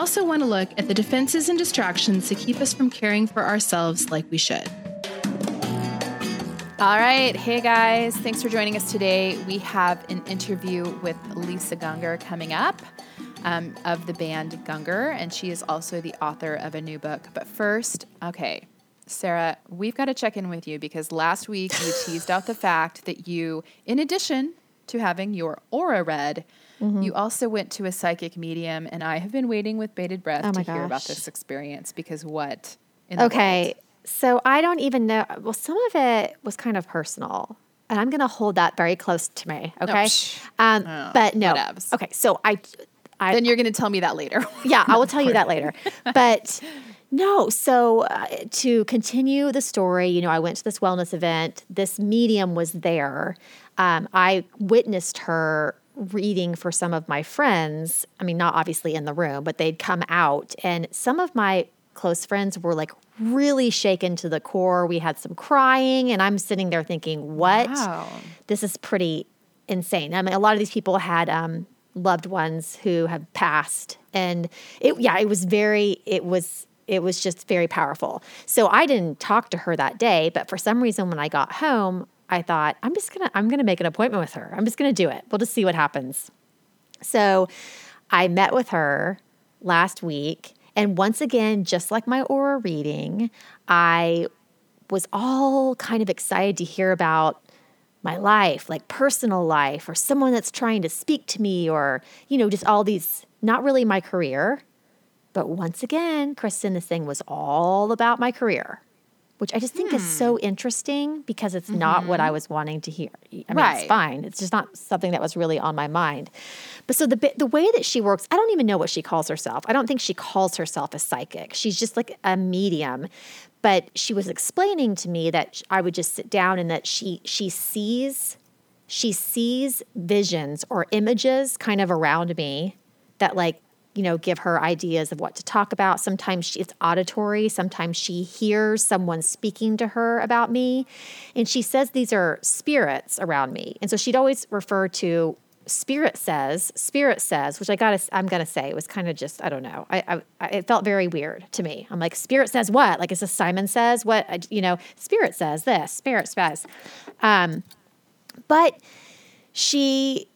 also want to look at the defenses and distractions to keep us from caring for ourselves like we should. All right. Hey, guys. Thanks for joining us today. We have an interview with Lisa Gungor coming up um, of the band Gungor, and she is also the author of a new book. But first, okay, Sarah, we've got to check in with you because last week you teased out the fact that you, in addition to having your aura read, Mm-hmm. You also went to a psychic medium, and I have been waiting with bated breath oh to hear about this experience because what? okay, so I don't even know. Well, some of it was kind of personal, and I'm going to hold that very close to me. Okay, no, um, oh, but no. Whatevs. Okay, so I, I. Then you're going to tell me that later. yeah, I will tell you that later. But. No. So uh, to continue the story, you know, I went to this wellness event. This medium was there. Um, I witnessed her reading for some of my friends. I mean, not obviously in the room, but they'd come out, and some of my close friends were like really shaken to the core. We had some crying, and I'm sitting there thinking, what? Wow. This is pretty insane. I mean, a lot of these people had um, loved ones who have passed, and it, yeah, it was very, it was, it was just very powerful. So I didn't talk to her that day, but for some reason, when I got home, I thought, I'm just gonna, I'm gonna make an appointment with her. I'm just gonna do it. We'll just see what happens. So I met with her last week. And once again, just like my aura reading, I was all kind of excited to hear about my life, like personal life, or someone that's trying to speak to me, or, you know, just all these, not really my career. But once again, Kristen, this thing was all about my career which I just think hmm. is so hmm. interesting because it's mm-hmm. not what I mm-hmm. was wanting to hear. I mean, right. it's fine. It's just not something that was really on my mind. But so the the way that she works, I don't even know what she calls herself. I don't think she calls herself a psychic. She's just like a medium. But she was explaining to me that I would just sit down and that she she sees she sees visions or images kind of around me that like you know, give her ideas of what to talk about. Sometimes she, it's auditory. Sometimes she hears someone speaking to her about me. And she says these are spirits around me. And so she'd always refer to spirit says, spirit says, which I gotta, I'm gonna say, it was kind of just, I don't know. I, I, it felt very weird to me. I'm like, spirit says what? Like, is this Simon says what? You know, spirit says this, spirit says. Um, but she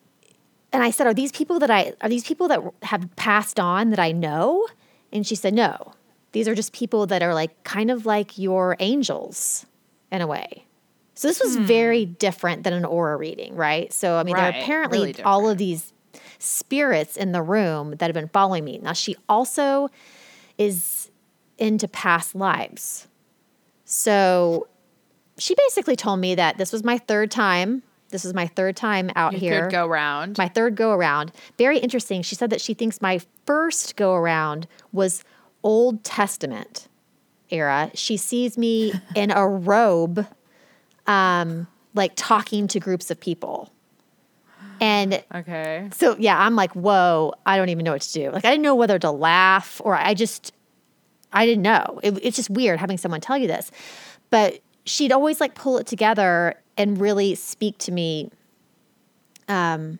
and I said, "Are these people that I are these people that have passed on that I know?" And she said, "No. These are just people that are like kind of like your angels in a way." So this was hmm. very different than an aura reading, right? So I mean, right. there are apparently really all of these spirits in the room that have been following me. Now she also is into past lives. So she basically told me that this was my third time this is my third time out Your here. Third go around. My third go around. Very interesting. She said that she thinks my first go around was Old Testament era. She sees me in a robe, um, like talking to groups of people. And okay. So yeah, I'm like, whoa, I don't even know what to do. Like I didn't know whether to laugh or I just I didn't know. It, it's just weird having someone tell you this. But she'd always like pull it together and really speak to me um,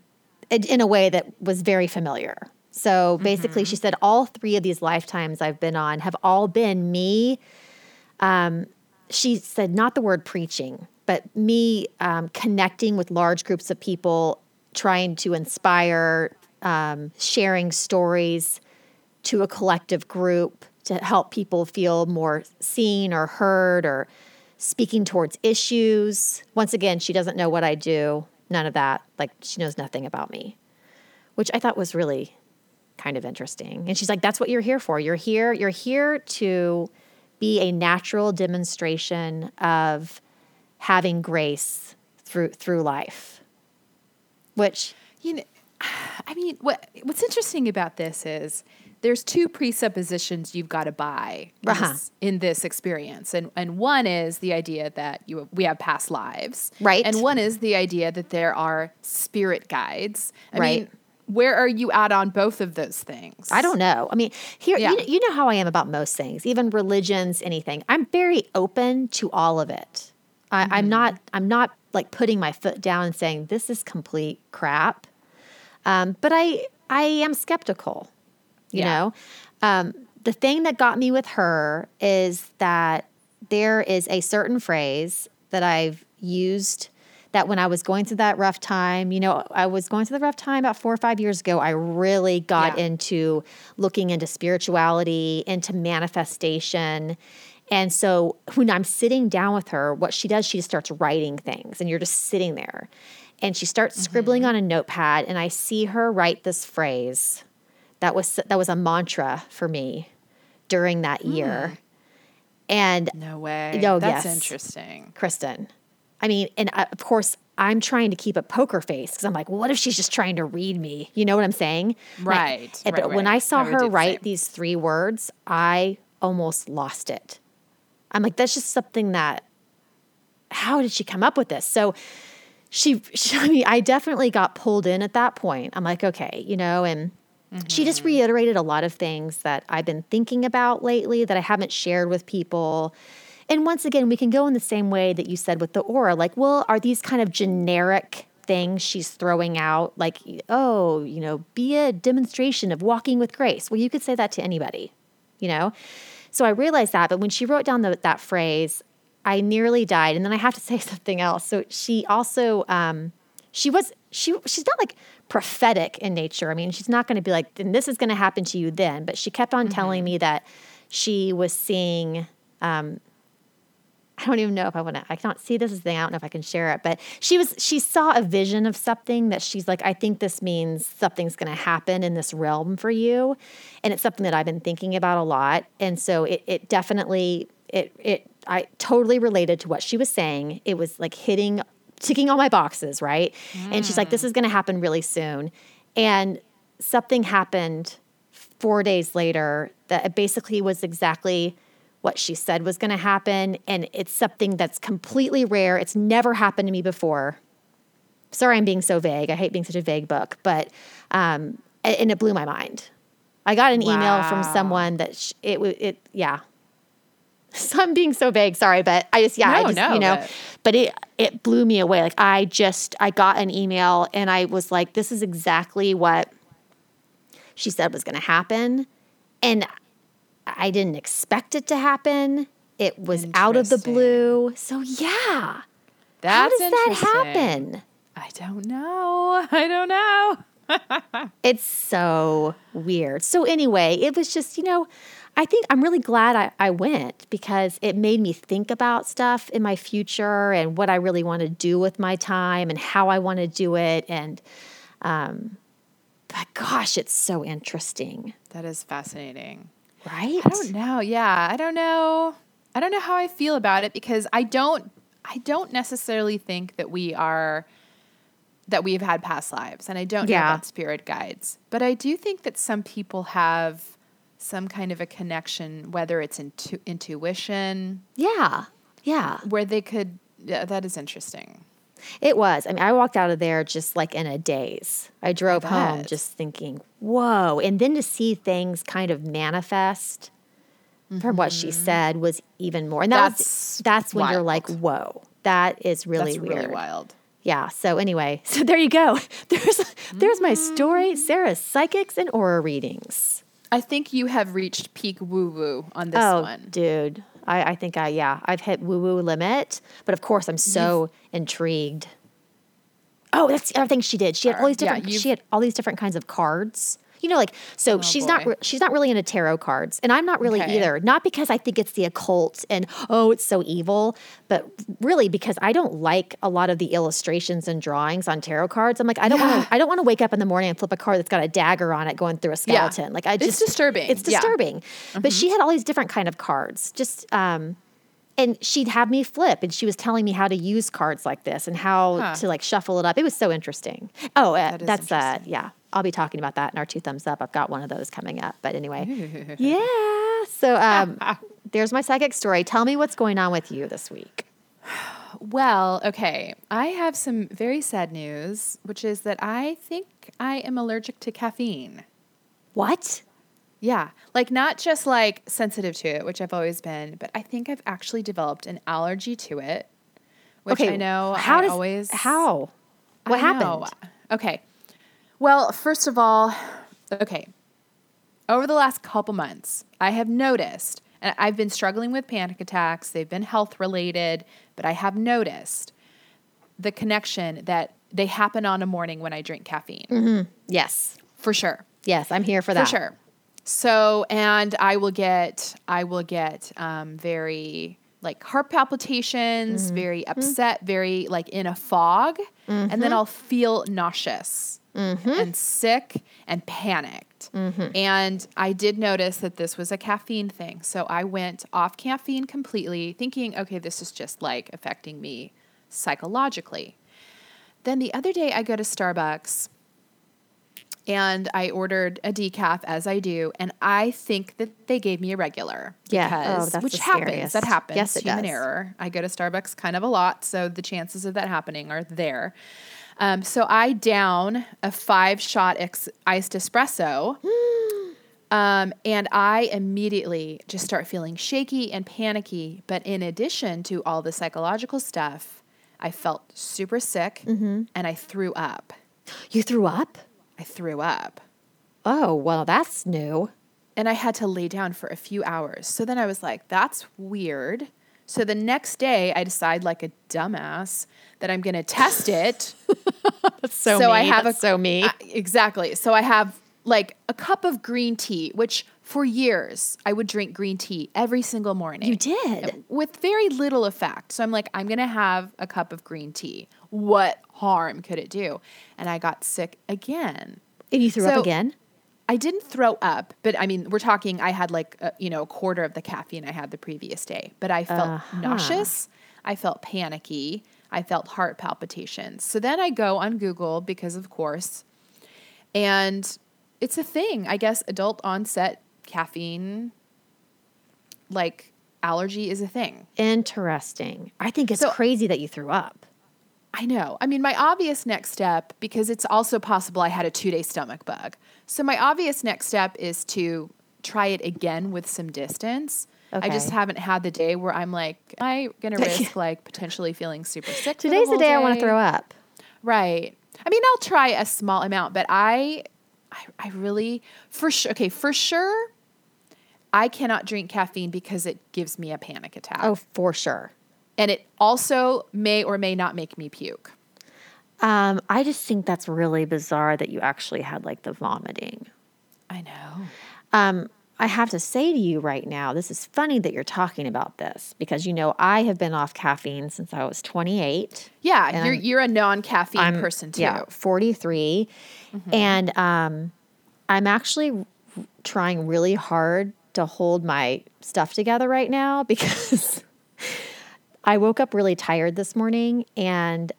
in a way that was very familiar. So basically, mm-hmm. she said all three of these lifetimes I've been on have all been me. Um, she said not the word preaching, but me um, connecting with large groups of people, trying to inspire, um, sharing stories to a collective group to help people feel more seen or heard or speaking towards issues. Once again, she doesn't know what I do, none of that. Like, she knows nothing about me, which I thought was really kind of interesting. And she's like, that's what you're here for. You're here, you're here to be a natural demonstration of having grace through through life. Which you know I mean, what what's interesting about this is there's two presuppositions you've got to buy in, Uh-huh. this, in this experience, and and one is the idea that you we have past lives, Right. and one is the idea that there are spirit guides. I Right. mean, where are you at on both of those things? I don't know. I mean, here Yeah. you, you know how I am about most things, even religions, anything. I'm very open to all of it. I, I'm not. I'm not like putting my foot down and saying this is complete crap. Um, but I I am skeptical. You Yeah. know, um, the thing that got me with her is that there is a certain phrase that I've used that when I was going through that rough time, you know, I was going through the rough time about four or five years ago. I really got Yeah. into looking into spirituality, into manifestation. And so when I'm sitting down with her, what she does, she just starts writing things, and you're just sitting there. And she starts scribbling on a notepad, and I see her write this phrase that was that was a mantra for me during that hmm. year. And No way. Oh, That's yes. interesting. Kristen. I mean, and I, of course, I'm trying to keep a poker face because I'm like, what if she's just trying to read me? You know what I'm saying? And I- Right, eh, and- right, but when. I saw I her do the write these three words, I almost lost it. I'm like, that's just something that. How did she come up with this? So, she, she I mean, I definitely got pulled in at that point. I'm like, okay, you know, and she just reiterated a lot of things that I've been thinking about lately that I haven't shared with people. And once again, we can go in the same way that you said with the aura. Like, well, are these kind of generic things she's throwing out? Like, oh, you know, be a demonstration of walking with grace. Well, you could say that to anybody, you know? So I realized that. But when she wrote down the, that phrase, I nearly died. And then I have to say something else. So she also, um, she was, she, she's not like prophetic in nature. I mean, she's not going to be like, and this is going to happen to you then. But she kept on telling me that she was seeing, um, I don't even know if I want to. I can't see this as thing. I don't know if I can share it. But she was. She saw a vision of something that she's like. I think this means something's going to happen in this realm for you, and it's something that I've been thinking about a lot. And so it, it definitely it it I totally related to what she was saying. It was like hitting, ticking all my boxes, right? And she's like, "This is going to happen really soon," and something happened four days later that basically was exactly what she said was going to happen. And it's something that's completely rare. It's never happened to me before. Sorry, I'm being so vague. I hate being such a vague book, but, um, and it blew my mind. I got an email from someone that sh- it, it, yeah. So I'm being so vague. Sorry, but I just, yeah, I just, no, you know, but- but it, it blew me away. Like I just, I got an email and I was like, this is exactly what she said was going to happen. And I didn't expect it to happen. It was out of the blue. So, yeah. That's How does that happen? I don't know. I don't know. It's so weird. So, anyway, it was just, you know, I think I'm really glad I, I went because it made me think about stuff in my future and what I really want to do with my time and how I want to do it. And, um, but gosh, it's so interesting, That is fascinating. right? I don't know. Yeah, I don't know. I don't know how I feel about it because I don't I don't necessarily think that we are that we've had past lives and I don't know about spirit guides. But I do think that some people have some kind of a connection whether it's intu- intuition Yeah. Yeah. where they could yeah, that is interesting. It was. I mean, I walked out of there just like in a daze. I drove home just thinking, whoa. And then to see things kind of manifest from what she mm-hmm. said was even more. And that That's was, that's when you're like, whoa, that is really That's weird. really wild. Yeah. So anyway, so there you go. There's there's my story. Mm-hmm. Sarah's psychics and aura readings. I think you have reached peak woo woo on this oh, one. dude. I, I think I yeah, I've hit woo woo limit. But of course I'm so intrigued. Oh, that's the other thing she did. She had all these different you've- she had all these different kinds of cards. You know, like so she's not boy. re- she's not really into tarot cards, and I'm not really Okay. either. Not because I think it's the occult and oh, it's so evil, but really because I don't like a lot of the illustrations and drawings on tarot cards. I'm like, I don't want to I don't want to wake up in the morning and flip a card that's got a dagger on it going through a Yeah. skeleton. Like I It's disturbing. It's Yeah. disturbing. But she had all these different kind of cards. Just um and she'd have me flip and she was telling me how to use cards like this and how Huh. to like shuffle it up. It was so interesting. Oh, uh, That that's uh yeah. I'll be talking about that in our two thumbs up. I've got one of those coming up. But anyway. yeah. So um there's my psychic story. Tell me what's going on with you this week. Well, okay. I have some very sad news, which is that I think I am allergic to caffeine. What? Yeah. Like, not just like sensitive to it, which I've always been, but I think I've actually developed an allergy to it, which I know How I does always. how? What I happened? know. Okay. Well, first of all, okay. Over the last couple months, I have noticed, and I've been struggling with panic attacks. They've been health related, but I have noticed the connection that they happen on a morning when I drink caffeine. Mm-hmm. Yes. For sure. Yes, I'm here for that. For sure. So, and I will get, I will get um, very like heart palpitations, mm-hmm. very mm-hmm. upset, very like in a fog, and then mm-hmm. I'll feel nauseous and sick and panicked. And I did notice that this was a caffeine thing. So I went off caffeine completely, thinking, okay, this is just like affecting me psychologically. Then the other day, I go to Starbucks and I ordered a decaf as I do, and I think that they gave me a regular. Yeah. Oh, because- that's which happens. That happens. Yes, it Human does. error. I go to Starbucks kind of a lot, so the chances of that happening are there. Um, so I down a five shot ex- iced espresso. Um, and I immediately just start feeling shaky and panicky. But in addition to all the psychological stuff, I felt super sick Mm-hmm. and I threw up. You threw up? I threw up. Oh, well, that's new. And I had to lay down for a few hours. So then I was like, that's weird. So the next day, I decide, like a dumbass, that I'm going to test it. That's so, So me. I have That's a- so me. I- exactly. So I have like a cup of green tea, which for years I would drink green tea every single morning. You did? With very little effect. So I'm like, I'm going to have a cup of green tea. What harm could it do? And I got sick again. and you threw up again? I didn't throw up, but I mean, we're talking. I had like a, you know a quarter of the caffeine I had the previous day, but I felt Uh-huh. nauseous. I felt panicky. I felt heart palpitations. So then I go on Google because, of course, and it's a thing. I guess adult onset caffeine, like allergy, is a thing. Interesting. I think it's So- crazy that you threw up. I know. I mean, my obvious next step, because it's also possible I had a two day stomach bug. So, my obvious next step is to try it again with some distance. Okay. I just haven't had the day where I'm like, am I going to risk like potentially feeling super sick? Today's the whole day I want to throw up. Right. I mean, I'll try a small amount, but I, I, I really, for sure, okay, for sure, I cannot drink caffeine because it gives me a panic attack. Oh, for sure. And it also may or may not make me puke. Um, I just think that's really bizarre that you actually had like the vomiting. I know. Um, I have to say to you right now, this is funny that you're talking about this because you know I have been off caffeine since I was 28. Yeah, you're you're a non-caffeine I'm person too. Yeah, 43. And um, I'm actually trying really hard to hold my stuff together right now because I woke up really tired this morning and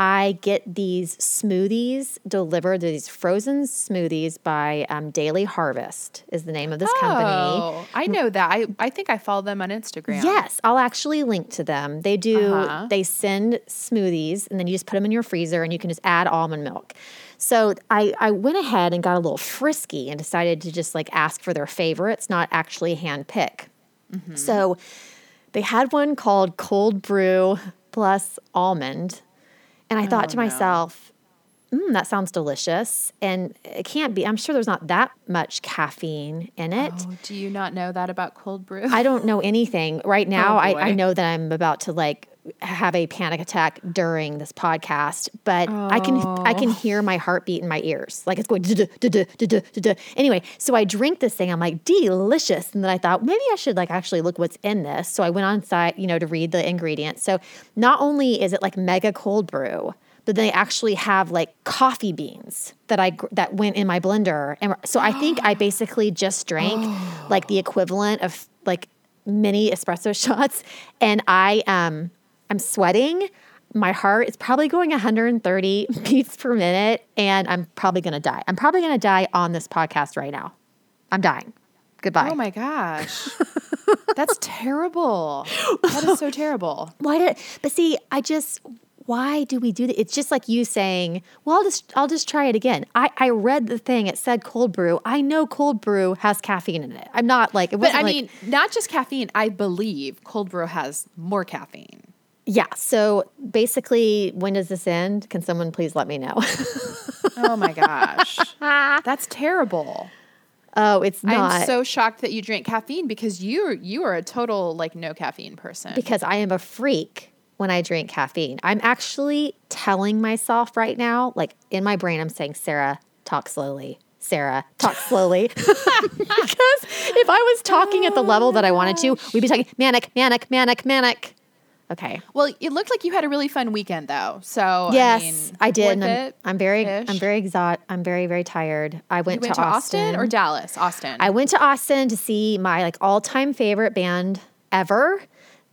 I get these smoothies delivered. They're these frozen smoothies by um, Daily Harvest is the name of this company. Oh, I know that. I, I think I follow them on Instagram. Yes, I'll actually link to them. They do, Uh-huh. they send smoothies and then you just put them in your freezer and you can just add almond milk. So I, I went ahead and got a little frisky and decided to just like ask for their favorites, not actually hand pick. Mm-hmm. So they had one called cold brew plus almond. And I thought to Oh, no. myself, mm, that sounds delicious. And it can't be, I'm sure there's not that much caffeine in it. Oh, do you not know that about cold brew? I don't know anything right now. Oh, I, I know that I'm about to like have a panic attack during this podcast, but I can I can hear my heartbeat in my ears, like it's going. duh, duh, duh. Anyway, so I drink this thing. I'm like delicious, and then I thought maybe I should like actually look what's in this. So I went on site, you know, to read the ingredients. So not only is it like mega cold brew, but they actually have like coffee beans that I that went in my blender, and so I think I basically just drank like the equivalent of like mini espresso shots, and I um I'm sweating. My heart is probably going 130 beats per minute, and I'm probably gonna die. I'm probably gonna die on this podcast right now. I'm dying. Goodbye. Oh my gosh. That's terrible. That is so terrible. why did but see i just why do we do that it's just like you saying well i'll just i'll just try it again i i read the thing it said cold brew i know cold brew has caffeine in it i'm not like it But I like- mean, not just caffeine. I believe cold brew has more caffeine. yeah so basically when does this end can someone please let me know Oh my gosh. That's terrible. oh it's not I'm so shocked that you drink caffeine because you you are a total like no caffeine person. because i am a freak when i drink caffeine i'm actually telling myself right now like in my brain i'm saying sarah talk slowly Sarah, talk slowly. because if I was talking at the level that I wanted to, oh we'd be talking manic, manic, manic, manic. Okay. well, it looked like you had a really fun weekend though. So Yes, I, mean, I, did. I'm, I'm very, I'm very exhausted. I'm very, very tired. I went, You went to, Austin. or Dallas? Austin. I went to Austin to see my like all-time favorite band ever.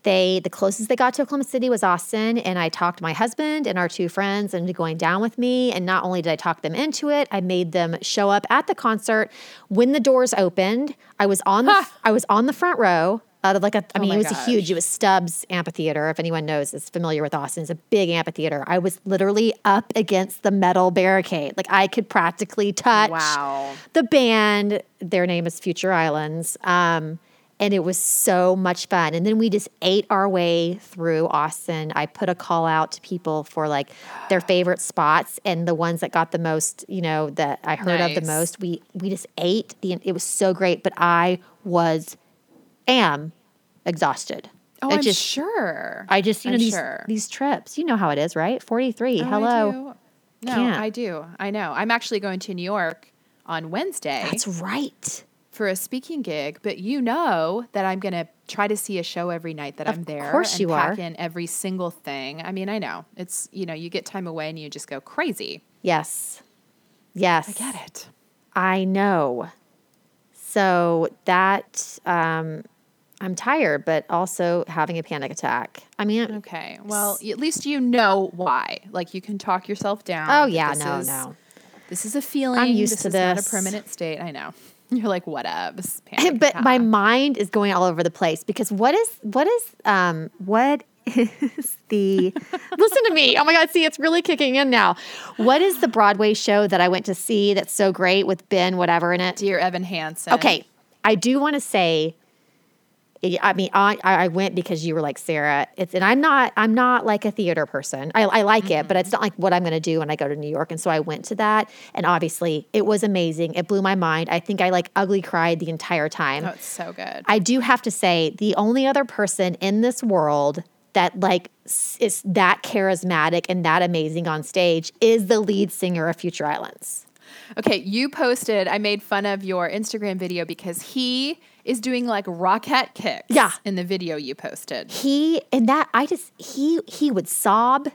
They the closest they got to Oklahoma City was Austin, and I talked my husband and our two friends into going down with me. And not only did I talk them into it, I made them show up at the concert when the doors opened. I was on the I was on the front row. Out of like a, I mean, my it was a huge. It was Stubbs Amphitheater. If anyone knows, is familiar with Austin, it's a big amphitheater. I was literally up against the metal barricade. Like I could practically touch Wow. the band their name is future islands um, and it was so much fun and then we just ate our way through austin i put a call out to people for like their favorite spots and the ones that got the most you know that i heard of the most we we just ate the it was so great but i was am exhausted oh, I I'm just sure. i just you know I'm these sure. these trips you know how it is right 43 Oh, I hello do. No, Can't. I do. I know. I'm actually going to New York on Wednesday that's right for a speaking gig, but you know that I'm going to try to see a show every night that I'm there. Of course and you pack are. in every single thing. I mean, I know it's you know you get time away and you just go crazy. yes yes I get it. I know. So that um, I'm tired, but also having a panic attack. I mean, Okay. Well, at least you know why. Like you can talk yourself down. oh yeah, no, is- no. This is a feeling. I'm used this to is Not a permanent state. I know. You're like what but my mind is going all over the place because what is what is um what is the listen to me oh my god see it's really kicking in now what is the broadway show that i went to see that's so great with ben whatever in it dear Evan Hansen. Okay, I do want to say. I mean, I, I went because you were like Sarah. It's and I'm not I'm not like a theater person. I, I like it, but mm-hmm. it's not like what I'm going to do when I go to New York. And so I went to that, and obviously it was amazing. It blew my mind. I think I like ugly cried the entire time. Oh, it's so good. I do have to say the only other person in this world that like is that charismatic and that amazing on stage is the lead singer of Future Islands. Okay, you posted, I made fun of your Instagram video because he is doing like rocket kicks Yeah. in the video you posted. he and that I just he he would sob,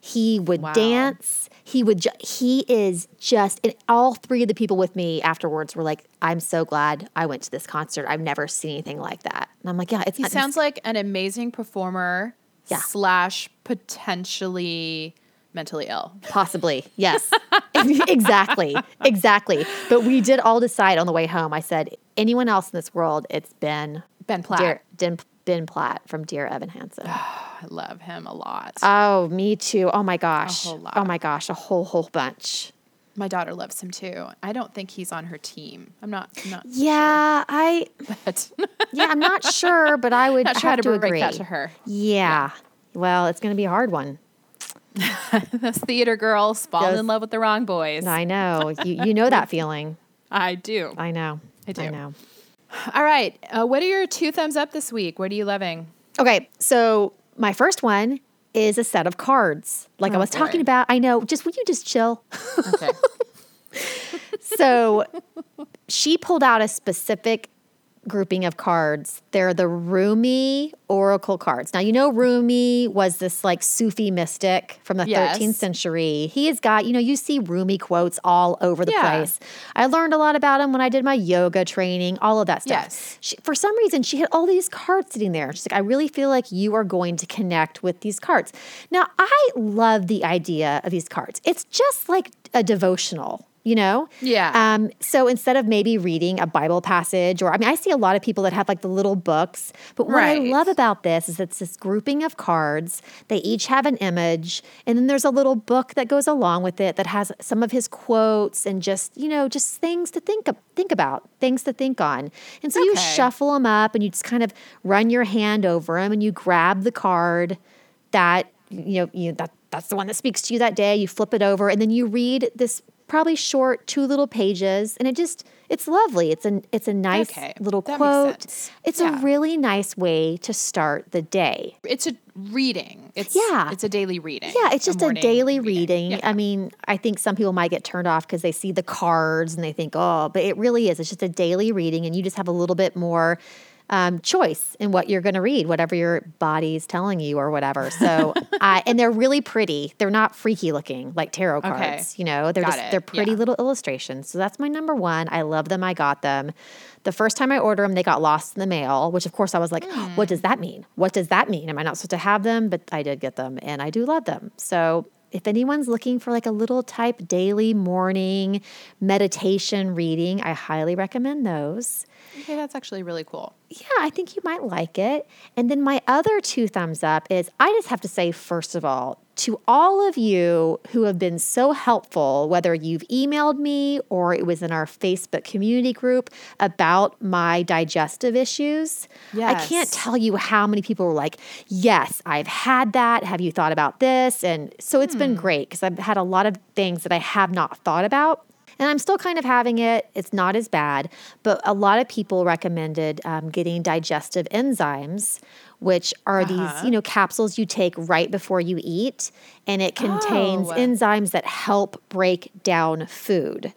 he would Wow. dance, he would ju- he is just and all three of the people with me afterwards were like, "I'm so glad I went to this concert. I've never seen anything like that." And I'm like, "Yeah, it's He sounds like an amazing performer Yeah. slash potentially mentally ill. Possibly, yes. exactly, exactly. But we did all decide on the way home. I said, anyone else in this world, it's Ben Ben Platt. Dear, Den, Ben Platt from Dear Evan Hansen. I love him a lot. oh, me too. Oh my gosh. whole lot. Oh my gosh, a whole whole bunch. My daughter loves him too. I don't think he's on her team. I'm not I'm not Yeah, I but yeah, I'm not sure, but I would not sure have to to break agree. that to her. Yeah. Well, it's going to be a hard one. Those theater girls falling Those- in love with the wrong boys. I know. you you know that feeling. I do. I know. I do. I know. All right. Uh, what are your two thumbs up this week? What are you loving? Okay, so my first one is a set of cards. Like I Oh, was talking about, I know, just would you just chill? Okay. so she pulled out a specific grouping of cards. They're the Rumi oracle cards. Now, you know, Rumi was this like Sufi mystic from the Yes. 13th century. He has got, you know, you see Rumi quotes all over the Yeah. place. I learned a lot about him when I did my yoga training, all of that stuff. Yes. She, for some reason, she had all these cards sitting there. She's like, I really feel like you are going to connect with these cards. Now, I love the idea of these cards. It's just like a devotional, you know? Yeah. Um, so instead of maybe reading a Bible passage, or I mean, I see a lot of people that have like the little books, but what I love about this is it's this grouping of cards. They each have an image, and then there's a little book that goes along with it that has some of his quotes and just you know just things to think think about, things to think on. And so you shuffle them up, and you just kind of run your hand over them, and you grab the card that you know you that that's the one that speaks to you that day. You flip it over, and then you read this probably short two little pages, and it just it's lovely. It's a it's a nice Okay, little quote. It's Yeah. a really nice way to start the day. It's a reading. It's Yeah. It's a daily reading. Yeah, it's just a, morning daily reading. Yeah. I mean, I think some people might get turned off because they see the cards and they think, oh, but it really is. It's just a daily reading, and you just have a little bit more um, choice in what you're going to read, whatever your body's telling you or whatever. So, I and they're really pretty. They're not freaky looking like tarot Okay. cards. You know, they're Got just it. they're pretty Yeah. little illustrations. So that's my number one. I love them. I got them. The first time I ordered them, they got lost in the mail, which of course I was like, what does that mean? What does that mean? Am I not supposed to have them? But I did get them and I do love them. So if anyone's looking for like a little type daily morning meditation reading, I highly recommend those. Okay, that's actually really cool. Yeah, I think you might like it. And then my other two thumbs up is I just have to say, first of all, to all of you who have been so helpful, whether you've emailed me or it was in our Facebook community group about my digestive issues. I can't tell you how many people were like, Yes, I've had that. Have you thought about this? And so it's been hmm. great because I've had a lot of things that I have not thought about. And I'm still kind of having it. It's not as bad, but a lot of people recommended um, getting digestive enzymes, which are these, you know, capsules you take right before you eat, and it contains Oh. enzymes that help break down food.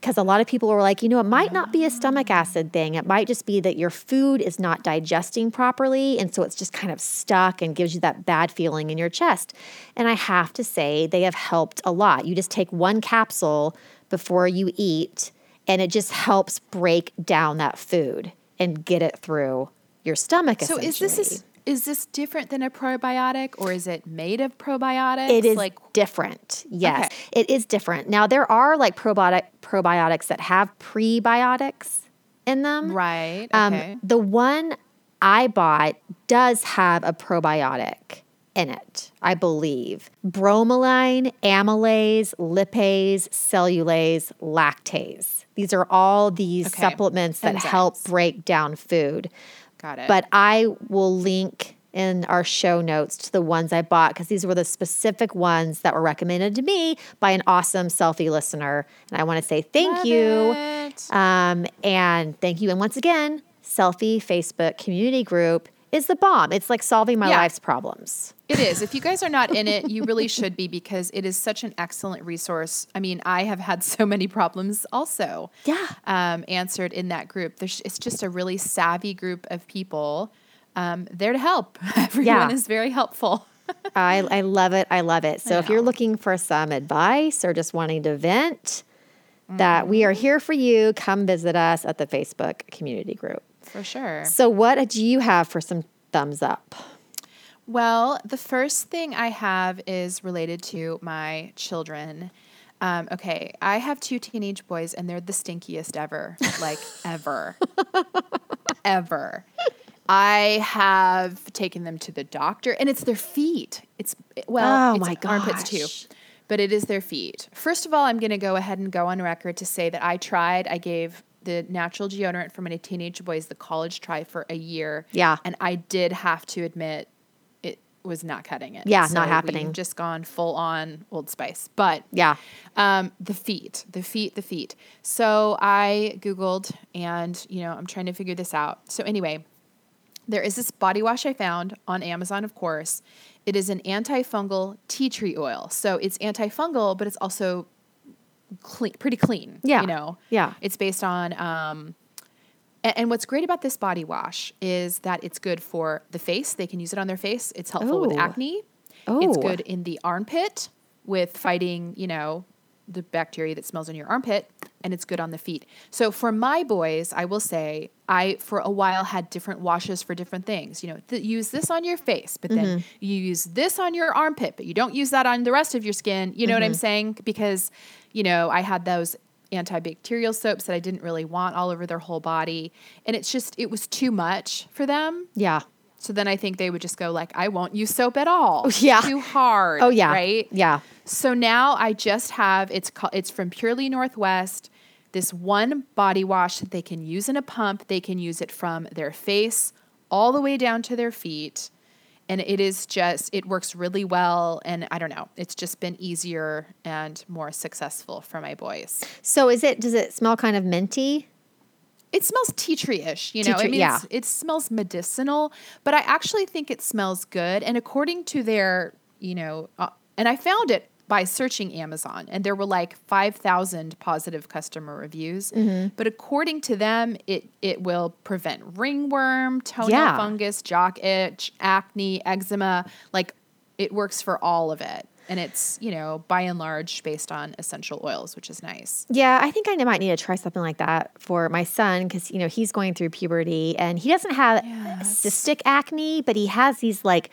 Because a lot of people were like, you know, it might not be a stomach acid thing. It might just be that your food is not digesting properly. And so it's just kind of stuck and gives you that bad feeling in your chest. And I have to say, they have helped a lot. You just take one capsule before you eat, and it just helps break down that food and get it through your stomach. So is this is, is this different than a probiotic or is it made of probiotics? It is like different. Yes, Okay. it is different. Now there are like probiotic probiotics that have prebiotics in them. right. Um, Okay. the one I bought does have a probiotic in it, I believe. Bromelain, amylase, lipase, cellulase, lactase. These are all these Okay. supplements that help break down food. Got it. But I will link in our show notes to the ones I bought because these were the specific ones that were recommended to me by an awesome selfie listener. And I want to say thank Love you. Um, and thank you. And once again, Selfie Facebook community group is the bomb. It's like solving my Yeah. life's problems. It is. If you guys are not in it, you really should be because it is such an excellent resource. I mean, I have had so many problems also. Yeah. Um, answered in that group. There's, it's just a really savvy group of people um, there to help. Everyone Yeah. is very helpful. I, I love it. I love it. So if you're looking for some advice or just wanting to vent, that we are here for you. Come visit us at the Facebook community group. For sure. So, what do you have for some thumbs up? Well, the first thing I have is related to my children. Um, okay, I have two teenage boys, and they're the stinkiest ever, like ever, ever. I have taken them to the doctor, and it's their feet. It's well, Oh it's my armpits too, but it is their feet. First of all, I'm going to go ahead and go on record to say that I tried. I gave the natural deodorant for my teenage boys the college try for a year. Yeah. and I did have to admit it was not cutting it. Yeah, not happening. Just gone full on Old Spice, but Yeah. um, the feet, the feet, the feet. So I Googled and, you know, I'm trying to figure this out. So anyway, there is this body wash I found on Amazon, of course. It is an antifungal tea tree oil. So it's antifungal, but it's also clean, pretty clean. Yeah. You know? Yeah. It's based on um, And, and what's great about this body wash is that it's good for the face. They can use it on their face. It's helpful with Oh. acne. It's Oh. good in the armpit with fighting, you know, the bacteria that smells in your armpit, and it's good on the feet. So for my boys, I will say I for a while had different washes for different things. You know, th- use this on your face, but then mm-hmm. you use this on your armpit, but you don't use that on the rest of your skin. You know what I'm mm-hmm. saying? Because, you know, I had those antibacterial soaps that I didn't really want all over their whole body, and it's just it was too much for them. Yeah. So then I think they would just go like, I won't use soap at all. Yeah. Too hard. Oh yeah. Right. Yeah. So now I just have it's called it's from Purely Northwest. This one body wash that they can use in a pump. They can use it from their face all the way down to their feet. And it is just it works really well and I don't know. It's just been easier and more successful for my boys. So is it? Does it smell kind of minty? It smells tea tree-ish, you know. I mean, yeah. it smells medicinal, but I actually think it smells good. And according to their, you know, uh, and I found it by searching Amazon, and there were like five thousand positive customer reviews. Mm-hmm. But according to them, it it will prevent ringworm, toenail Yeah. fungus, jock itch, acne, eczema. Like it works for all of it, and it's you know by and large based on essential oils, which is nice. Yeah, I think I might need to try something like that for my son because you know he's going through puberty and he doesn't have cystic acne, but he has these like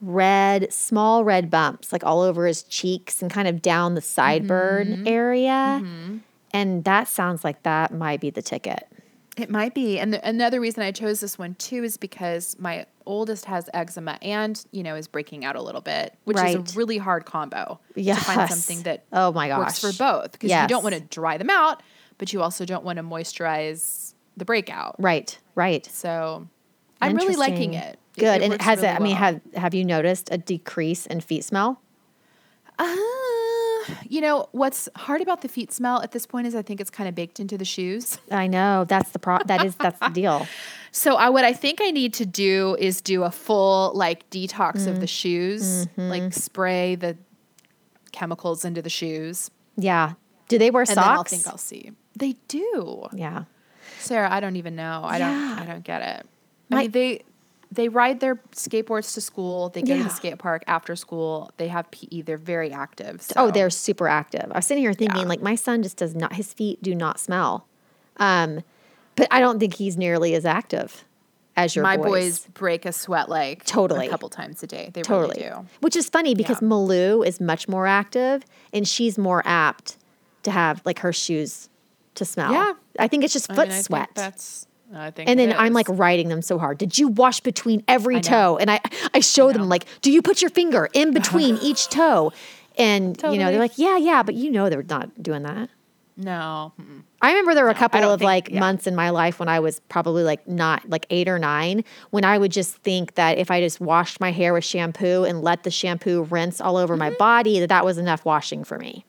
red, small red bumps like all over his cheeks and kind of down the sideburn mm-hmm. area. Mm-hmm. And that sounds like that might be the ticket. It might be. And the, another reason I chose this one too is because my oldest has eczema and, you know, is breaking out a little bit, which is a really hard combo to find something that Oh my gosh. works for both. Because you don't want to dry them out, but you also don't want to moisturize the breakout. Right, right. So I'm really liking Interesting. It. It- Good. and it has really it, I mean, well. have have you noticed a decrease in feet smell? Uh, you know, what's hard about the feet smell at this point is I think it's kind of baked into the shoes. I know. That's the pro that is that's the deal. So I what I think I need to do is do a full like detox of Mm. the shoes, Mm-hmm. like spray the chemicals into the shoes, Yeah. Do they wear and then I'll think I'll see. They do, yeah. Sarah. I don't even know. I Yeah. don't. I don't get it. My- I mean, they they ride their skateboards to school. They go to the skate park after school. They have PE. They're very active. So. Oh, they're super active. I was sitting here thinking, Yeah. like, my son just does not, his feet do not smell. Um, but I don't think he's nearly as active as your my boys. boys break a sweat like Totally. a couple times a day. They Totally. really do. Which is funny because Yeah. Malou is much more active and she's more apt to have like her shoes to smell. Yeah. I think it's just I foot mean, I think sweat. that's. I think. and then I'm like riding them so hard. Did you wash between every toe? And I, I show them like, do you put your finger in between each toe? And you know, they're like, yeah, yeah, but you know they're not doing that. no. mm-mm. I remember there were a couple of think- like yeah. months in my life when I was probably like not like eight or nine, when I would just think that if I just washed my hair with shampoo and let the shampoo rinse all over Mm-hmm. my body, that that was enough washing for me.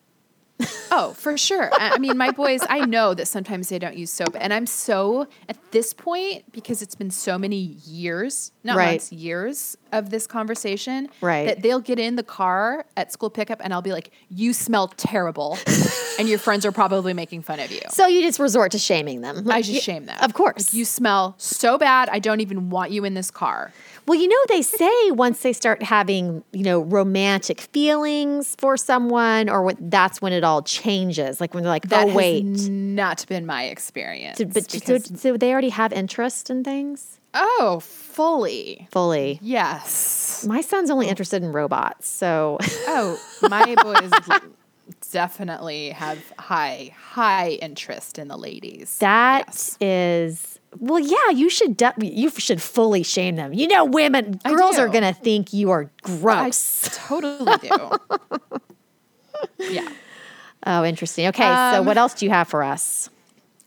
Oh, for sure. I mean, my boys, I know that sometimes they don't use soap. And I'm so, at this point, because it's been so many years, not Right. months, years of this conversation, Right. that they'll get in the car at school pickup and I'll be like, you smell terrible. and your friends are probably making fun of you. So you just resort to shaming them. I just shame them. Of course. Like, you smell so bad. I don't even want you in this car. Well, you know, they say once they start having, you know, romantic feelings for someone, or what, that's when it all changes. Like when they're like, That oh, wait. not been my experience. Did- but so, so they already have interest in things oh, fully. fully. Yes. My son's only oh. interested in robots. So Oh, my boys definitely have high, high interest in the ladies. That Yes. is well, yeah. You should de- you should fully shame them. You know, women, girls are gonna think you are gross. I totally do. yeah. oh, interesting. Okay, so Um, what else do you have for us?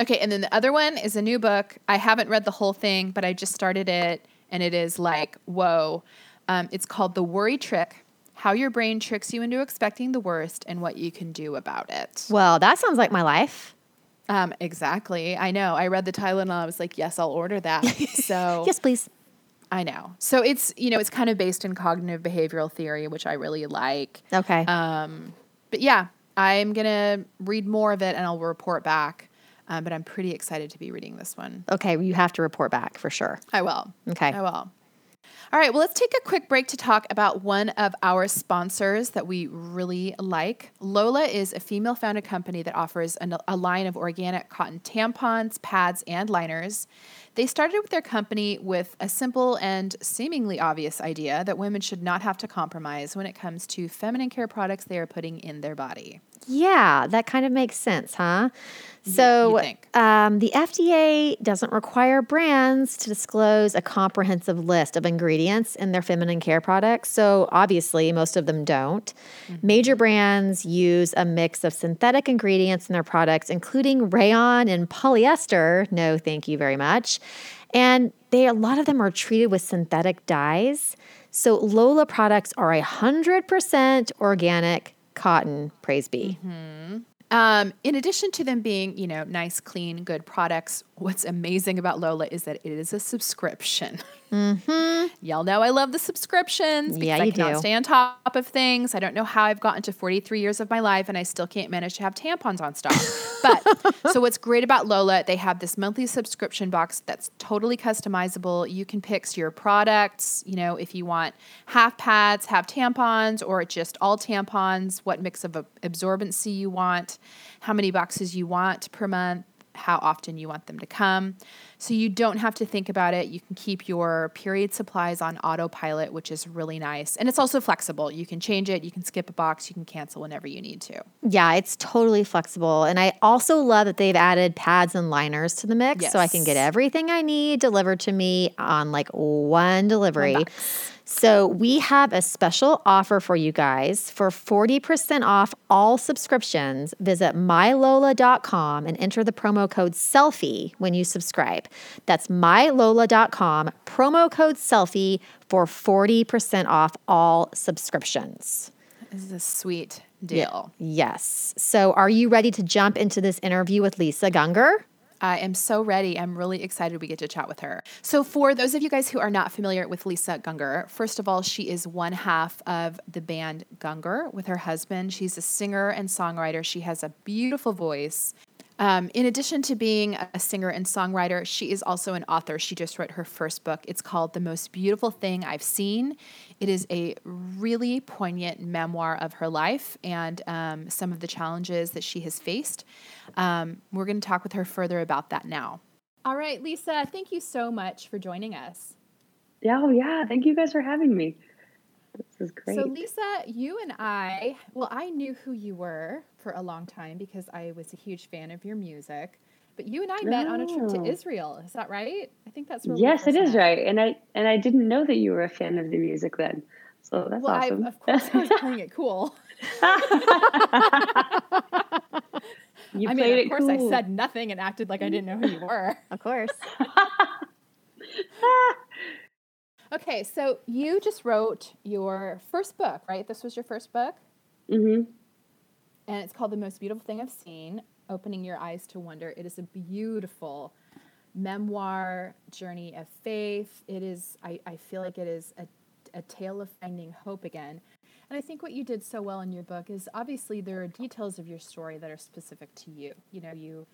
Okay, and then the other one is a new book. I haven't read the whole thing, but I just started it, and it is like, whoa. Um, it's called The Worry Trick How Your Brain Tricks You into Expecting the Worst and What You Can Do About It. Well, that sounds like my life. Um, exactly. I know. I read the title and I was like, yes, I'll order that. So, Yes, please. I know. So it's, you know, it's kind of based in cognitive behavioral theory, which I really like. Okay. Um, but yeah, I'm going to read more of it and I'll report back. Um, but I'm pretty excited to be reading this one. Okay, you have to report back for sure. I will. Okay. I will. All right, well, let's take a quick break to talk about one of our sponsors that we really like. Lola is a female founded company that offers an, a line of organic cotton tampons, pads, and liners. They started with their company with a simple and seemingly obvious idea that women should not have to compromise when it comes to feminine care products they are putting in their body. Yeah, that kind of makes sense, huh? So, um, the FDA doesn't require brands to disclose a comprehensive list of ingredients in their feminine care products. So, obviously, most of them don't. Major brands use a mix of synthetic ingredients in their products, including rayon and polyester. No, thank you very much. And they a lot of them are treated with synthetic dyes. So, Lola products are 100% organic cotton, praise be. Mm-hmm. Um, in addition to them being, you know, nice, clean, good products, what's amazing about Lola is that it is a subscription. Y'all know I love the subscriptions because Yeah, I you cannot do. stay on top of things. I don't know how I've gotten to 43 years of my life and I still can't manage to have tampons on stock. but so what's great about Lola, they have this monthly subscription box that's totally customizable. You can pick your products, you know, if you want half pads, half tampons, or just all tampons, what mix of absorbency you want, how many boxes you want per month how often you want them to come. So you don't have to think about it. You can keep your period supplies on autopilot, which is really nice. And it's also flexible. You can change it, you can skip a box, you can cancel whenever you need to. Yeah, it's totally flexible. And I also love that they've added pads and liners to the mix so I can get everything I need delivered to me on like one delivery. So we have a special offer for you guys for 40% off all subscriptions. Visit mylola.com and enter the promo code selfie when you subscribe. That's mylola.com, promo code selfie for 40% off all subscriptions. This is a sweet deal. Yes. So, are you ready to jump into this interview with Lisa Gungor? I am so ready. I'm really excited we get to chat with her. So, for those of you guys who are not familiar with Lisa Gungor, first of all, she is one half of the band Gungor with her husband. She's a singer and songwriter. She has a beautiful voice. Um, in addition to being a singer and songwriter, she is also an author. She just wrote her first book. It's called The Most Beautiful Thing I've Seen. It is a really poignant memoir of her life and um, some of the challenges that she has faced. Um, we're going to talk with her further about that now. All right, Lisa, thank you so much for joining us. Yeah, oh yeah. Thank you guys for having me. This is great. So, Lisa, you and I, well, I knew who you were for a long time because I was a huge fan of your music. But you and I met on a trip to Oh. Israel. Is that right? I think that's yes, it is met. right. And I and I didn't know that you were a fan of the music then. So that's Well, awesome. I, of course, I was playing it cool. you I mean, of course, I said nothing and acted like I didn't know who you were. Of course. Okay, so you just wrote your first book, right? This was your first book, hmm and it's called The Most Beautiful Thing I've Seen Opening Your Eyes to Wonder. It is a beautiful memoir journey of faith. It is, I, I feel like it is a, a tale of finding hope again. And I think what you did so well in your book is obviously there are details of your story that are specific to you. You know, you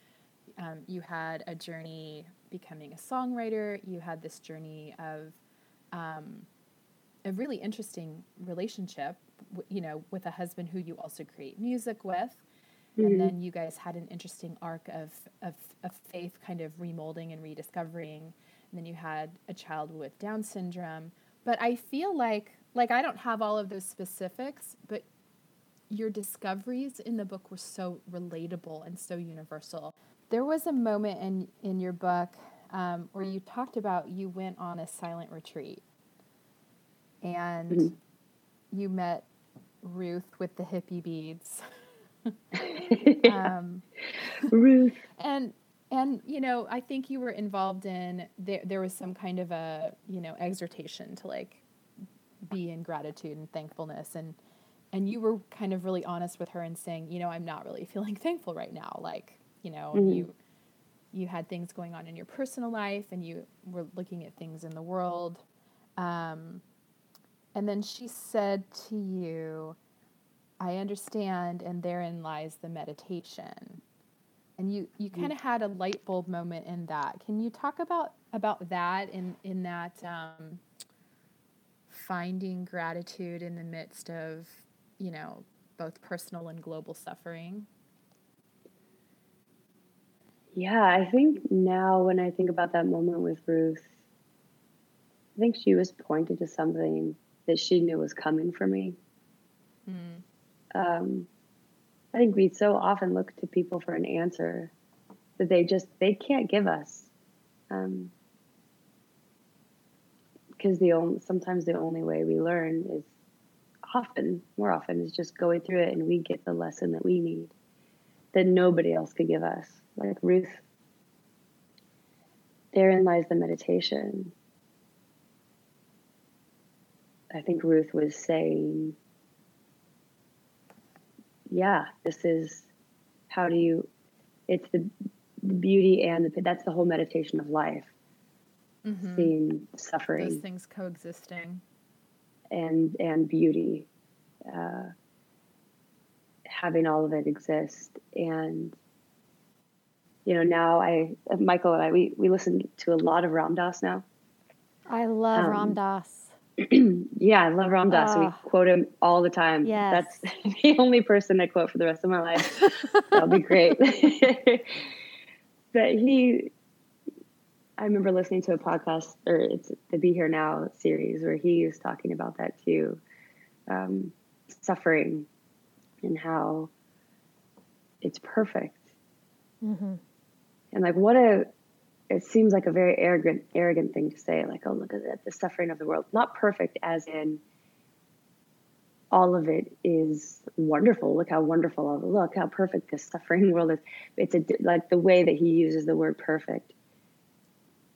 um, you had a journey becoming a songwriter. You had this journey of um, a really interesting relationship, you know, with a husband who you also create music with. And then you guys had an interesting arc of, of, of faith kind of remolding and rediscovering. And then you had a child with Down syndrome. But I feel like, like I don't have all of those specifics, but your discoveries in the book were so relatable and so universal. There was a moment in, in your book um, where you talked about you went on a silent retreat and you met Ruth with the hippie beads. um, Ruth. and and you know i think you were involved in there there was some kind of a you know exhortation to like be in gratitude and thankfulness and and you were kind of really honest with her and saying you know i'm not really feeling thankful right now like you know you you had things going on in your personal life and you were looking at things in the world um, and then she said to you i understand and therein lies the meditation and you you kind of had a light bulb moment in that. Can you talk about about that in in that um, finding gratitude in the midst of you know both personal and global suffering? Yeah, I think now when I think about that moment with Ruth, I think she was pointed to something that she knew was coming for me. Mm. Um, I think we so often look to people for an answer that they just they can't give us. Um, because the only sometimes the only way we learn is often more often is just going through it and we get the lesson that we need that nobody else could give us like ruth therein lies the meditation i think ruth was saying yeah, this is how do you, it's the, the beauty and the, that's the whole meditation of life. Mm-hmm. Seeing suffering. Those things coexisting. And, and beauty. Uh, having all of it exist. And, you know, now I, Michael and I, we, we listen to a lot of Ram Dass now. I love um, Ram Dass. yeah, I love Ram Dass. Oh. We ah. quote him all the time. Yes. That's the only person I quote for the rest of my life. That'll be great. but he, I remember listening to a podcast, or it's the Be Here Now series, where he was talking about that too um, suffering and how it's perfect. Mm-hmm. And like, what a it seems like a very arrogant arrogant thing to say like oh look at the suffering of the world. Not perfect as in all of it is wonderful. Look how wonderful all look how perfect this suffering world is. It's a like the way that he uses the word perfect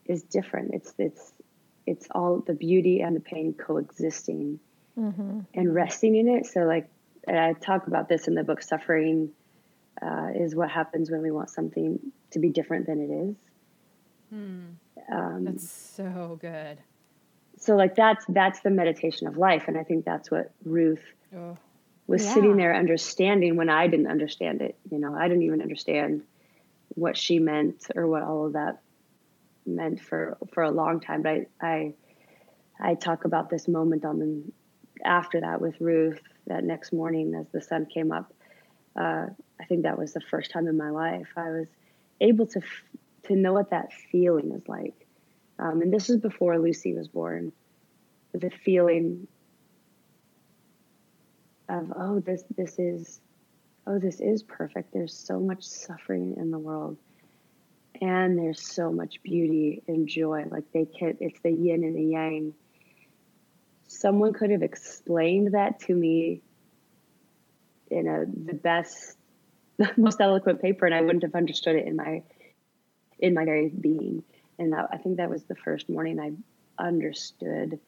is different. It's it's it's all the beauty and the pain coexisting mm-hmm. and resting in it. So like i talk about this in the book suffering uh, is what happens when we want something to be different than it is Hmm. Um, that's so good. So like that's that's the meditation of life, and I think that's what Ruth oh. was yeah. sitting there understanding when I didn't understand it. You know, I didn't even understand what she meant or what all of that meant for for a long time. But I I, I talk about this moment on the after that with Ruth that next morning as the sun came up. Uh, I think that was the first time in my life I was able to f- to know what that feeling is like. Um, and this is before Lucy was born. The feeling of oh this this is oh this is perfect. There's so much suffering in the world, and there's so much beauty and joy. Like they can, it's the yin and the yang. Someone could have explained that to me in a the best, the most eloquent paper, and I wouldn't have understood it in my in my very being. And that, I think that was the first morning I understood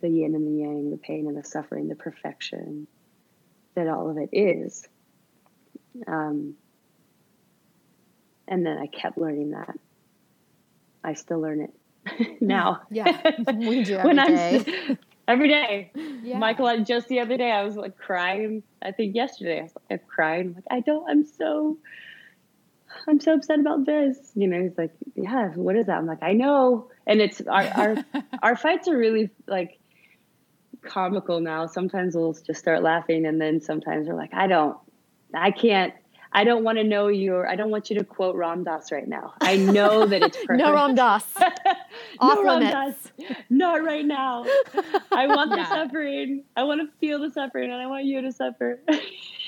the yin and the yang, the pain and the suffering, the perfection that all of it is. Um, and then I kept learning that. I still learn it now. Yeah, we do every day. every day. Yeah. Michael, just the other day, I was like crying. I think yesterday, I was like crying. I'm like, I don't, I'm so I'm so upset about this. You know, he's like, yeah, what is that? I'm like, I know. And it's our, our, our fights are really like comical now. Sometimes we'll just start laughing. And then sometimes we're like, I don't, I can't, I don't want to know your, I don't want you to quote Ram Dass right now. I know that it's perfect. no Ram Dass. no Ram Dass. Not right now. I want the suffering. I want to feel the suffering and I want you to suffer.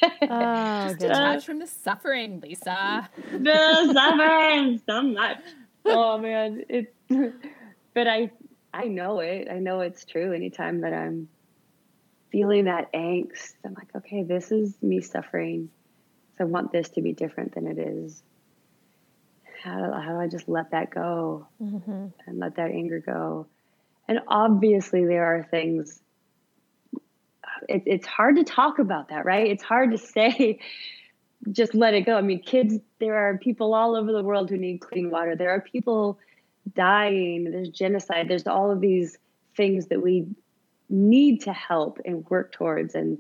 Oh, detach from the suffering, Lisa. the suffering so much. Oh man, it. But I, I know it. I know it's true. Anytime that I'm feeling that angst, I'm like, okay, this is me suffering. So I want this to be different than it is. How do, how do I just let that go mm-hmm. and let that anger go? And obviously, there are things it, it's hard to talk about that, right? It's hard to say, just let it go. I mean, kids, there are people all over the world who need clean water. There are people dying. There's genocide. There's all of these things that we need to help and work towards and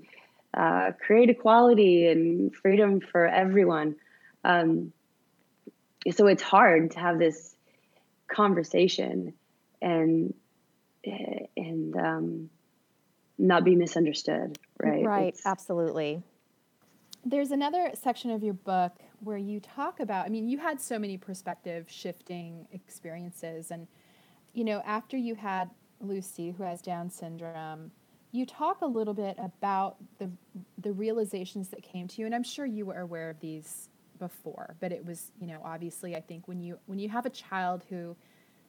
uh, create equality and freedom for everyone. Um, so it's hard to have this conversation and and um, not be misunderstood, right? Right, It's- absolutely. There's another section of your book where you talk about, I mean, you had so many perspective shifting experiences. And, you know, after you had Lucy, who has Down syndrome, you talk a little bit about the, the realizations that came to you. And I'm sure you were aware of these before, but it was, you know, obviously, I think when you, when you have a child who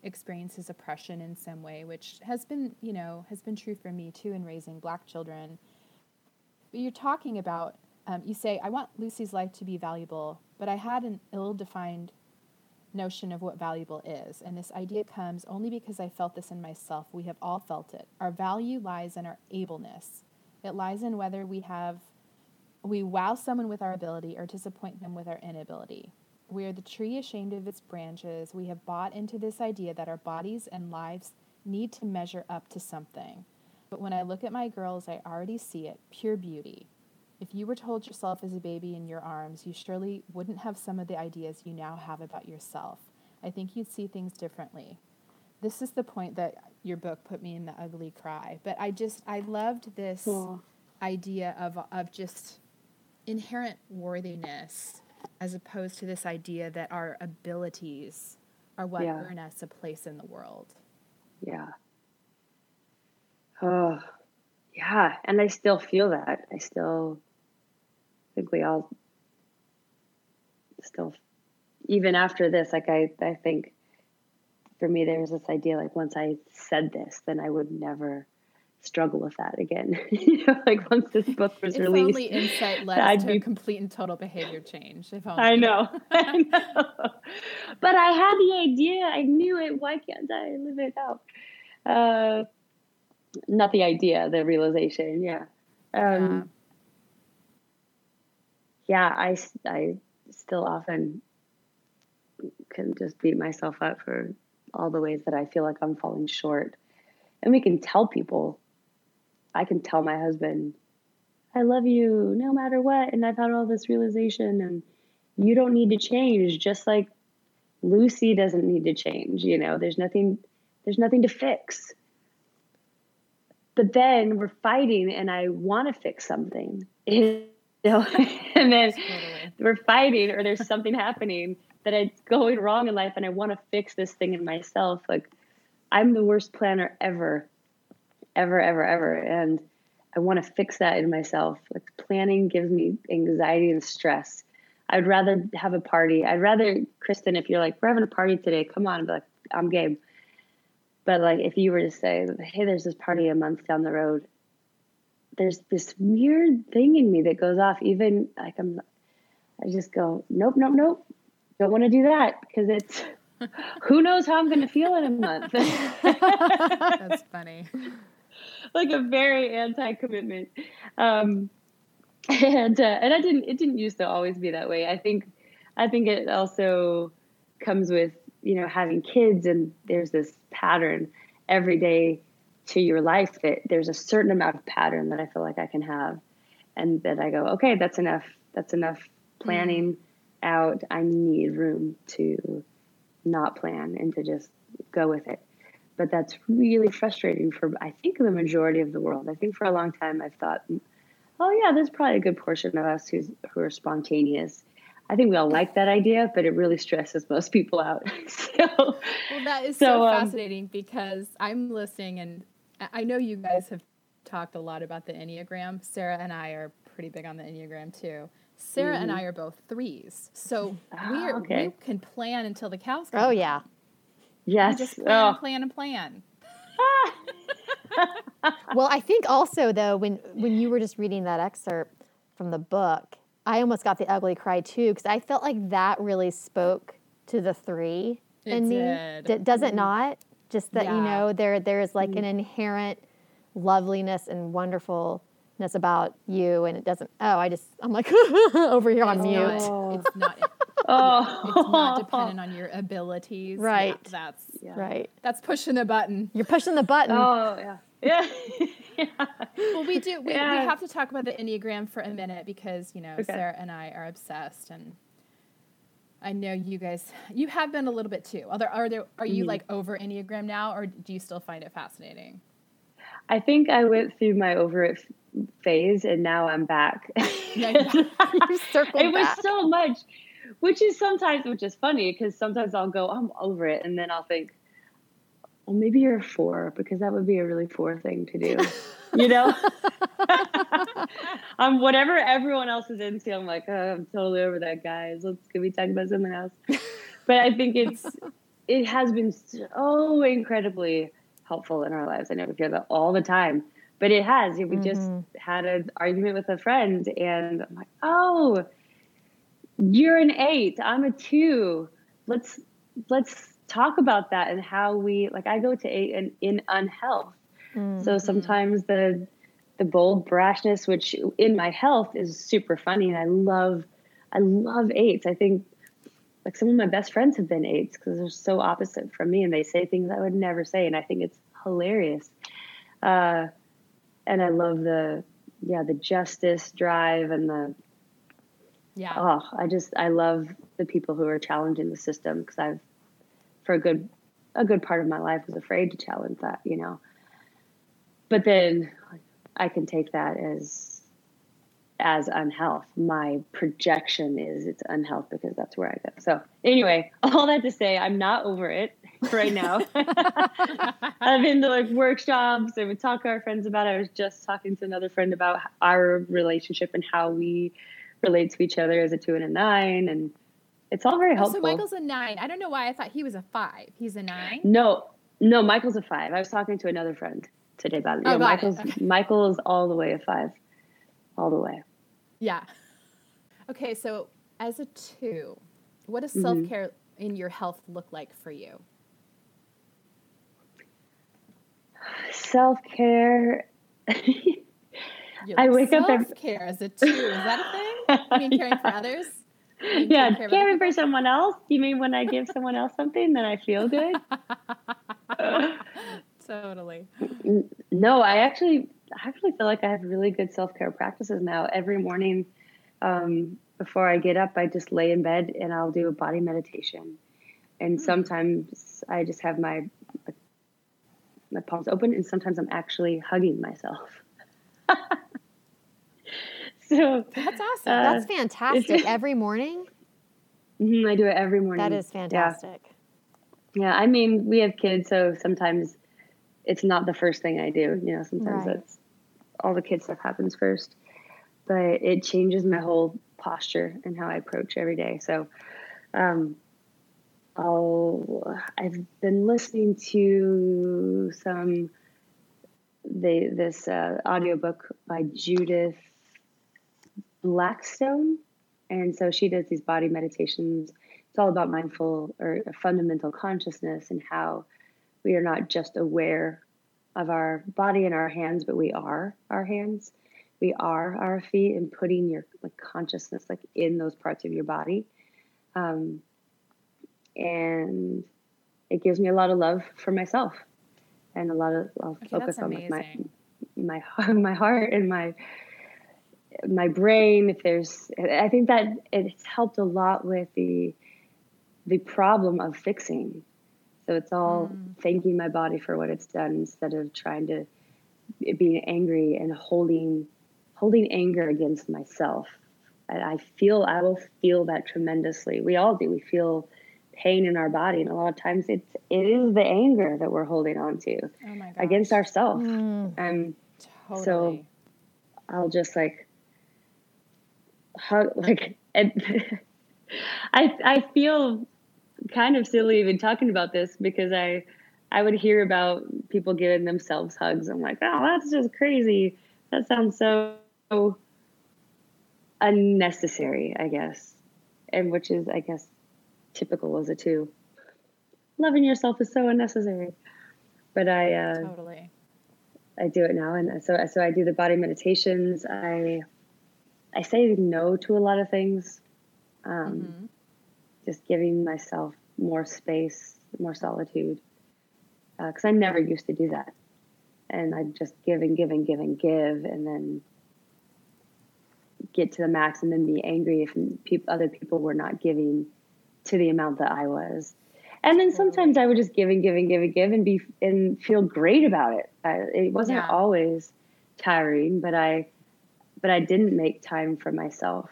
experiences oppression in some way, which has been, you know, has been true for me too in raising black children, but you're talking about um, you say, I want Lucy's life to be valuable, but I had an ill defined notion of what valuable is. And this idea comes only because I felt this in myself. We have all felt it. Our value lies in our ableness, it lies in whether we have. We wow someone with our ability or disappoint them with our inability. We are the tree ashamed of its branches. We have bought into this idea that our bodies and lives need to measure up to something. But when I look at my girls, I already see it pure beauty. If you were to hold yourself as a baby in your arms, you surely wouldn't have some of the ideas you now have about yourself. I think you'd see things differently. This is the point that your book put me in the ugly cry. But I just, I loved this Cool. idea of, of just inherent worthiness as opposed to this idea that our abilities are what Yeah. earn us a place in the world. Yeah. Oh, yeah. And I still feel that. I still think we all still, even after this, like I, I think for me, there was this idea like once I said this, then I would never struggle with that again. you know, like once this book was If released. only insight led I'd to be- complete and total behavior change. If only. I know. I know. But I had the idea. I knew it. Why can't I live it out? Uh, not the idea, the realization. Yeah. Um, yeah. I still often can just beat myself up for all the ways that I feel like I'm falling short. And we can tell people, I can tell my husband, I love you no matter what. And I've had all this realization, and you don't need to change, just like Lucy doesn't need to change. You know, there's nothing, there's nothing to fix. But then we're fighting, and I want to fix something. You know, and then Totally. we're fighting, or there's something happening that it's going wrong in life, and I want to fix this thing in myself. Like I'm the worst planner ever, ever, ever, ever, and I want to fix that in myself. Like planning gives me anxiety and stress. I'd rather have a party. I'd rather, Kristen, if you're like, we're having a party today, come on, like, I'm game. But like, if you were to say, hey, there's this party a month down the road, there's this weird thing in me that goes off. Even like I'm, I just go, nope, nope, nope. Don't want to do that because it's, who knows how I'm going to feel in a month. That's funny. like a very anti-commitment. Um and uh, and i didn't it didn't used to always be that way. I think i think it also comes with you know having kids and there's this pattern every day to your life that there's a certain amount of pattern that i feel like i can have. And that i go okay that's enough. That's enough planning out. I need room to not plan and to just go with it but that's really frustrating for I think the majority of the world. I think for a long time I've thought, oh yeah, there's probably a good portion of us who's who are spontaneous. I think we all like that idea, but it really stresses most people out. so Well, that is so, So, um, fascinating because I'm listening, and I- I know you guys have talked a lot about the Enneagram. Sarah and I are pretty big on the Enneagram too. Sarah and I are both threes, so Ah, we're, okay. we can plan until the cows come. Oh yeah. We yes, just plan and oh, plan and plan. Well, I think also though when when you were just reading that excerpt from the book, I almost got the ugly cry too because I felt like that really spoke to the three It in me. did. D- does it mm-hmm. not? Just that you know there there is like an mm-hmm. inherent loveliness and wonderfulness about you, and it doesn't. Oh, I just I'm like over here on It's mute. not, it's not. Oh, It's not dependent on your abilities. Yeah, Right. that's Yeah. Right, that's pushing the button. you're pushing the button. Oh yeah, yeah. yeah. Well, we do. We, Yeah. we have to talk about the Enneagram for a minute because you know Okay. Sarah and I are obsessed, and I know you guys. You have been a little bit too. Are there? Are there? Are you mm-hmm. like over Enneagram now, or do you still find it fascinating? I think I went through my over it phase, and now I'm back. it was so much, which is sometimes, which is funny because sometimes I'll go, I'm over it, and then I'll think, well, maybe you're a four because that would be a really four thing to do. you know, I'm whatever everyone else is into. I'm like, oh, I'm totally over that, guys. Let's can we talk about something else? But I think it's it has been so incredibly helpful in our lives. I know we hear that all the time, but it has. We mm-hmm. just had an argument with a friend, and I'm like, oh, you're an eight. I'm a two. Let's let's talk about that and how we like. I go to eight in, in unhealth Mm-hmm. So sometimes the the bold brashness, which in my health is super funny, and I love I love eights. I think like some of my best friends have been eights because they're so opposite from me, and they say things I would never say, and I think it's hilarious. Uh, and I love the yeah the justice drive and the yeah oh I just I love the people who are challenging the system because I've for a good a good part of my life was afraid to challenge that you know but then I can take that as as unhealth. My projection is it's unhealth because that's where I go. So anyway, all that to say, I'm not over it right now. I've been to like workshops and we talk to our friends about it. I was just talking to another friend about our relationship and how we relate to each other as a two and a nine and it's all very helpful. Oh, so Michael's a nine. I don't know why I thought he was a five. He's a nine. No, no, Michael's a five. I was talking to another friend today about it. Oh, yeah, Michael's it. Michael is all the way a five, all the way. Yeah. Okay, so as a two, what does mm-hmm. self care in your health look like for you? Self care. I wake self-care up. Self care as a two is that a thing? I mean, caring for others. Yeah, caring for someone else. You mean when I give someone else something, then I feel good? Totally. No, I actually I actually feel like I have really good self care practices now. Every morning, um, before I get up, I just lay in bed and I'll do a body meditation. And hmm. sometimes I just have my my palms open, and sometimes I'm actually hugging myself. so that's awesome. Uh, that's fantastic. every morning. Mm-hmm, I do it every morning. That is fantastic. Yeah. yeah, I mean, we have kids, so sometimes it's not the first thing I do. You know, sometimes right. that's all the kid stuff happens first, but it changes my whole posture and how I approach every day. So, um, I'll, I've been listening to some the this uh, audiobook by Judith Blackstone, and so she does these body meditations. It's all about mindful or fundamental consciousness and how we are not just aware of our body and our hands, but we are our hands. We are our feet, and putting your like consciousness like in those parts of your body, um, and it gives me a lot of love for myself, and a lot of I'll okay, focus on like my my my heart and my my brain. If there's, I think that it's helped a lot with the the problem of fixing so it's all mm. thanking my body for what it's done instead of trying to being angry and holding holding anger against myself. And I feel I will feel that tremendously. We all do. We feel pain in our body, and a lot of times it's it is the anger that we're holding on to oh against ourselves. Mm. And totally. so I'll just like hug like and I I feel kind of silly even talking about this because I I would hear about people giving themselves hugs. I'm like, oh, that's just crazy. That sounds so unnecessary, I guess. And which is, I guess, typical as a two. Loving yourself is so unnecessary. But I uh, totally I do it now, and so so I do the body meditations. I I say no to a lot of things. Um, mm-hmm just giving myself more space, more solitude. Because uh, I never used to do that. And I just give and give and give and give, and then get to the max and then be angry if pe- other people were not giving to the amount that I was. And then sometimes I would just give and give and give and give and be and feel great about it. I, it wasn't Yeah. always tiring, but I but I didn't make time for myself.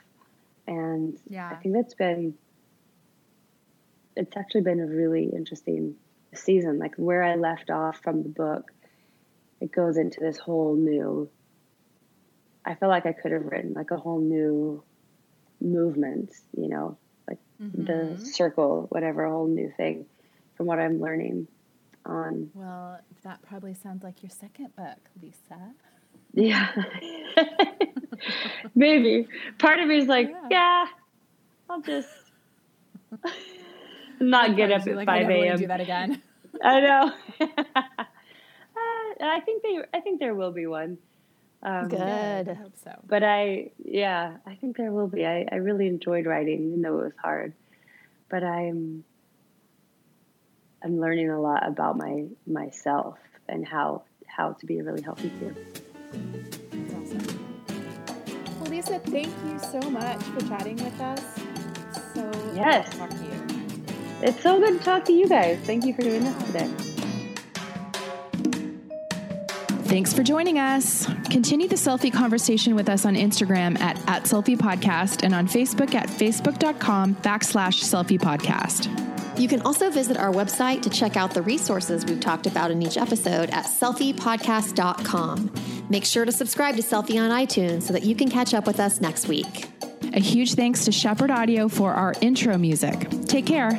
And yeah. I think that's been it's actually been a really interesting season. Like where I left off from the book, it goes into this whole new I feel like I could have written like a whole new movement, you know, like mm-hmm. the circle, whatever, a whole new thing from what I'm learning on Well, that probably sounds like your second book, Lisa. Yeah. Maybe. Part of me is like, Yeah. yeah, I'll just not get up at like, 5 a.m. Do that again. I know. Uh, I think they. I think there will be one. Um, Good. I hope so. But I, yeah, I think there will be. I, I really enjoyed writing, even though it was hard. But I'm, I'm learning a lot about my myself and how how to be a really healthy peer. That's awesome. Well, Lisa, thank you so much for chatting with us. So good Yes. to talk to you. It's so good to talk to you guys. Thank you for doing this today. Thanks for joining us. Continue the selfie conversation with us on Instagram at, at selfie podcast and on Facebook at facebook.com backslash selfie podcast. You can also visit our website to check out the resources we've talked about in each episode at selfiepodcast.com. Make sure to subscribe to Selfie on iTunes so that you can catch up with us next week. A huge thanks to Shepherd Audio for our intro music. Take care.